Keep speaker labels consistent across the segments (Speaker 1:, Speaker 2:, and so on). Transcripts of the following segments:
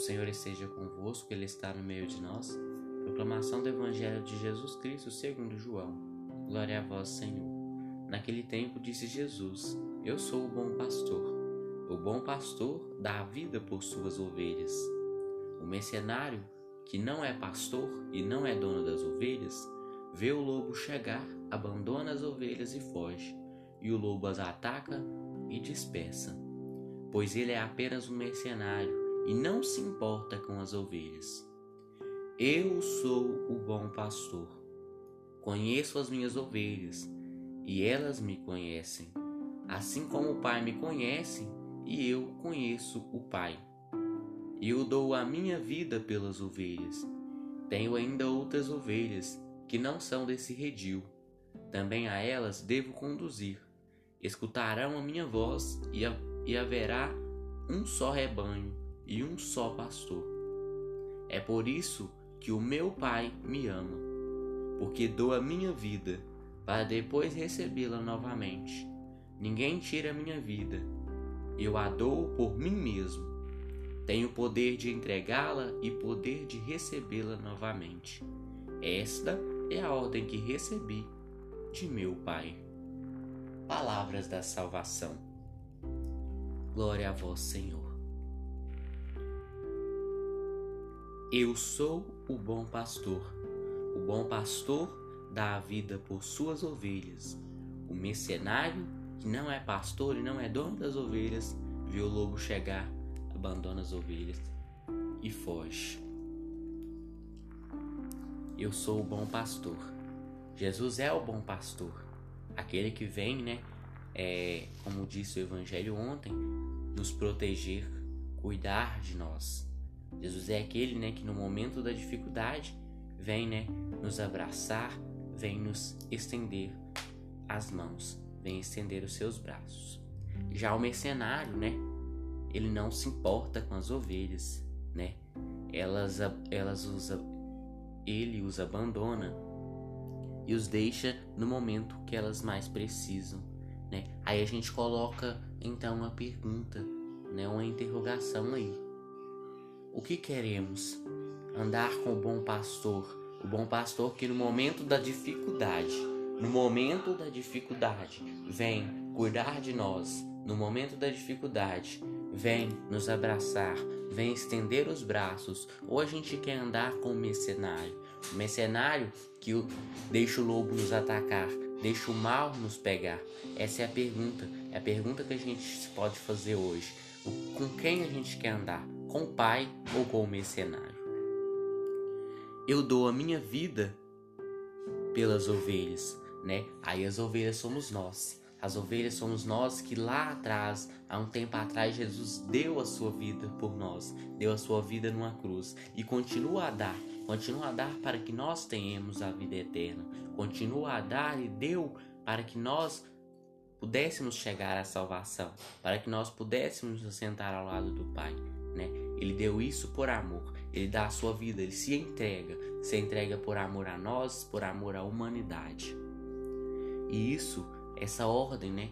Speaker 1: Senhor esteja convosco, Ele está no meio de nós. Proclamação do Evangelho de Jesus Cristo segundo João. Glória a vós, Senhor. Naquele tempo disse Jesus: Eu sou o bom pastor. O bom pastor dá a vida por suas ovelhas. O mercenário, que não é pastor e não é dono das ovelhas, vê o lobo chegar, abandona as ovelhas e foge, e o lobo as ataca e dispersa, pois ele é apenas um mercenário e não se importa com as ovelhas. Eu sou o bom pastor. Conheço as minhas ovelhas e elas me conhecem, assim como o Pai me conhece e eu conheço o Pai. Eu dou a minha vida pelas ovelhas. Tenho ainda outras ovelhas que não são desse redil. Também a elas devo conduzir escutarão a minha voz e, haverá um só rebanho e um só pastor. É por isso que o meu Pai me ama, porque dou a minha vida para depois recebê-la novamente. Ninguém tira a minha vida, eu a dou por mim mesmo. Tenho poder de entregá-la e poder de recebê-la novamente. Esta é a ordem que recebi de meu Pai palavras da salvação. Glória a vós, Senhor. Eu sou o bom pastor. O bom pastor dá a vida por suas ovelhas. O mercenário, que não é pastor e não é dono das ovelhas, vê o lobo chegar, abandona as ovelhas e foge. Eu sou o bom pastor. Jesus é o bom pastor aquele que vem, né, é, como disse o Evangelho ontem, nos proteger, cuidar de nós. Jesus é aquele, né, que no momento da dificuldade vem, né, nos abraçar, vem nos estender as mãos, vem estender os seus braços. Já o mercenário, né, ele não se importa com as ovelhas, né? Elas, elas os, ele os abandona e os deixa no momento que elas mais precisam, né? Aí a gente coloca então uma pergunta, né, uma interrogação aí. O que queremos? Andar com o bom pastor, o bom pastor que no momento da dificuldade, no momento da dificuldade, vem cuidar de nós, no momento da dificuldade, vem nos abraçar, vem estender os braços, ou a gente quer andar com o mercenário, o mercenário que deixa o lobo nos atacar, deixa o mal nos pegar? Essa é a pergunta. É a pergunta que a gente pode fazer hoje. Com quem a gente quer andar? Com o pai ou com o mercenário? Eu dou a minha vida pelas ovelhas, né? Aí as ovelhas somos nós. As ovelhas somos nós que lá atrás, há um tempo atrás, Jesus deu a sua vida por nós, deu a sua vida numa cruz e continua a dar continua a dar para que nós tenhamos a vida eterna, continua a dar e deu para que nós pudéssemos chegar à salvação, para que nós pudéssemos nos sentar ao lado do Pai, né? Ele deu isso por amor, ele dá a sua vida, ele se entrega, se entrega por amor a nós, por amor à humanidade. E isso, essa ordem, né?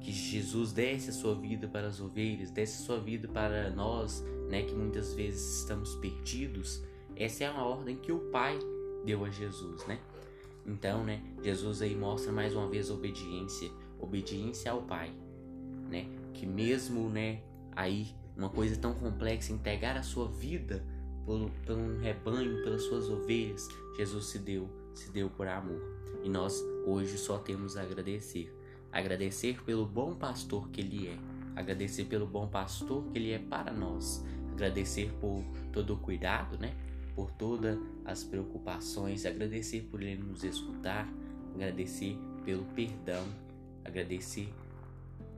Speaker 1: Que Jesus desse a sua vida para as ovelhas, desse a sua vida para nós, né? Que muitas vezes estamos perdidos, essa é a ordem que o Pai deu a Jesus, né? Então, né, Jesus aí mostra mais uma vez obediência, obediência ao Pai, né? Que mesmo, né, aí uma coisa tão complexa, entregar a sua vida por, por um rebanho, pelas suas ovelhas, Jesus se deu, se deu por amor. E nós hoje só temos a agradecer. Agradecer pelo bom pastor que ele é. Agradecer pelo bom pastor que ele é para nós. Agradecer por todo o cuidado, né? por todas as preocupações, agradecer por Ele nos escutar, agradecer pelo perdão, agradecer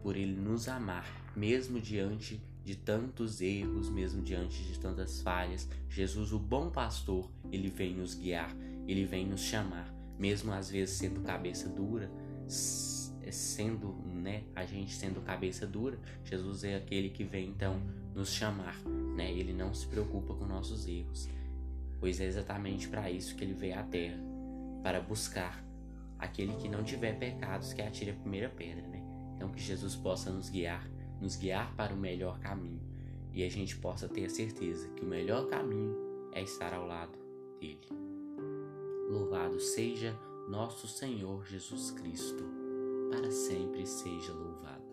Speaker 1: por Ele nos amar, mesmo diante de tantos erros, mesmo diante de tantas falhas. Jesus, o bom pastor, Ele vem nos guiar, Ele vem nos chamar, mesmo às vezes sendo cabeça dura, sendo, né, a gente sendo cabeça dura, Jesus é aquele que vem então nos chamar, né? Ele não se preocupa com nossos erros pois é exatamente para isso que ele veio à terra para buscar aquele que não tiver pecados que atire a primeira pedra, né? Então que Jesus possa nos guiar, nos guiar para o melhor caminho. e a gente possa ter a certeza que o melhor caminho é estar ao lado dele. Louvado seja nosso Senhor Jesus Cristo, para sempre seja louvado.